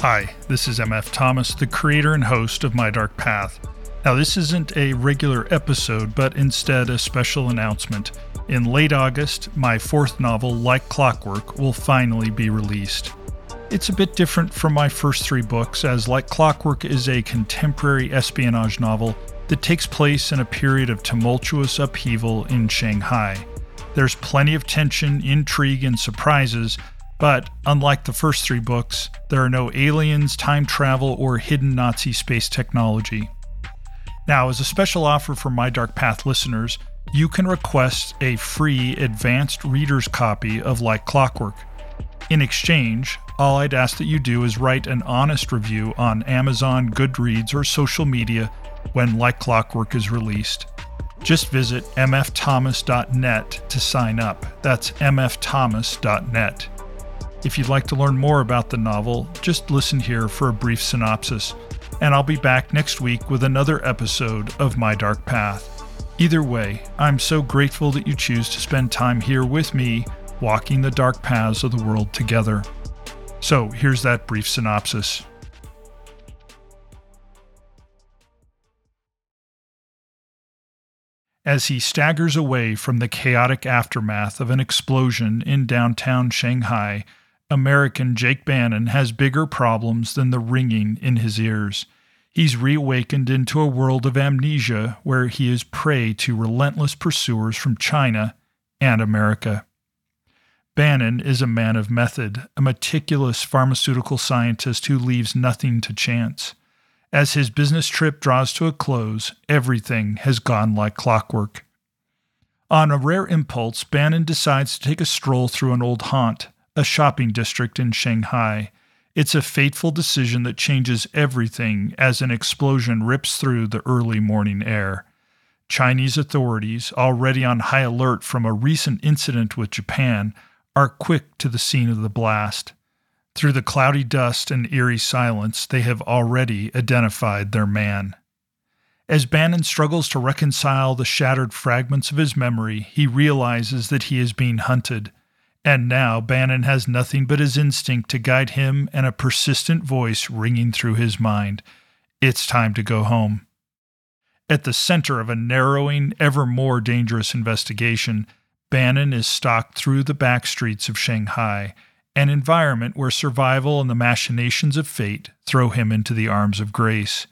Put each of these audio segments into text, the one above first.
Hi, this is MF Thomas, the creator and host of My Dark Path. Now, this isn't a regular episode, but instead a special announcement. In late August, my fourth novel, Like Clockwork, will finally be released. It's a bit different from my first three books, as Like Clockwork is a contemporary espionage novel that takes place in a period of tumultuous upheaval in Shanghai. There's plenty of tension, intrigue, and surprises but unlike the first three books, there are no aliens, time travel, or hidden Nazi space technology. Now, as a special offer for My Dark Path listeners, you can request a free advanced reader's copy of Like Clockwork. In exchange, all I'd ask that you do is write an honest review on Amazon, Goodreads, or social media when Like Clockwork is released. Just visit mfthomas.net to sign up. That's mfthomas.net. If you'd like to learn more about the novel, just listen here for a brief synopsis, and I'll be back next week with another episode of My Dark Path. Either way, I'm so grateful that you choose to spend time here with me, walking the dark paths of the world together. So here's that brief synopsis. As he staggers away from the chaotic aftermath of an explosion in downtown Shanghai, American Jake Bannon has bigger problems than the ringing in his ears. He's reawakened into a world of amnesia where he is prey to relentless pursuers from China and America. Bannon is a man of method, a meticulous pharmaceutical scientist who leaves nothing to chance. As his business trip draws to a close, everything has gone like clockwork. On a rare impulse, Bannon decides to take a stroll through an old haunt, a shopping district in Shanghai. It's a fateful decision that changes everything as an explosion rips through the early morning air. Chinese authorities, already on high alert from a recent incident with Japan, are quick to the scene of the blast. Through the cloudy dust and eerie silence, they have already identified their man. As Bannon struggles to reconcile the shattered fragments of his memory, he realizes that he is being hunted and now Bannon has nothing but his instinct to guide him and a persistent voice ringing through his mind. It's time to go home. At the center of a narrowing, ever more dangerous investigation, Bannon is stalked through the back streets of Shanghai, an environment where survival and the machinations of fate throw him into the arms of Grace.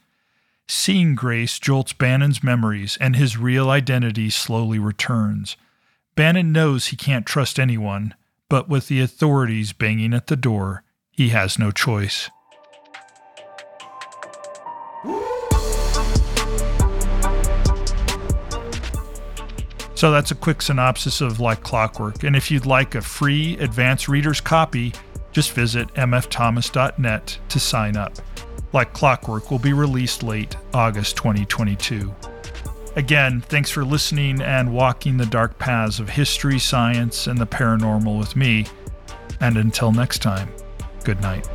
Seeing Grace jolts Bannon's memories, and his real identity slowly returns. Bannon knows he can't trust anyone, but with the authorities banging at the door, he has no choice. So that's a quick synopsis of Like Clockwork. And if you'd like a free advanced reader's copy, just visit mfthomas.net to sign up. Like Clockwork will be released late August 2022. Again, thanks for listening and walking the dark paths of history, science, and the paranormal with me. And until next time, good night.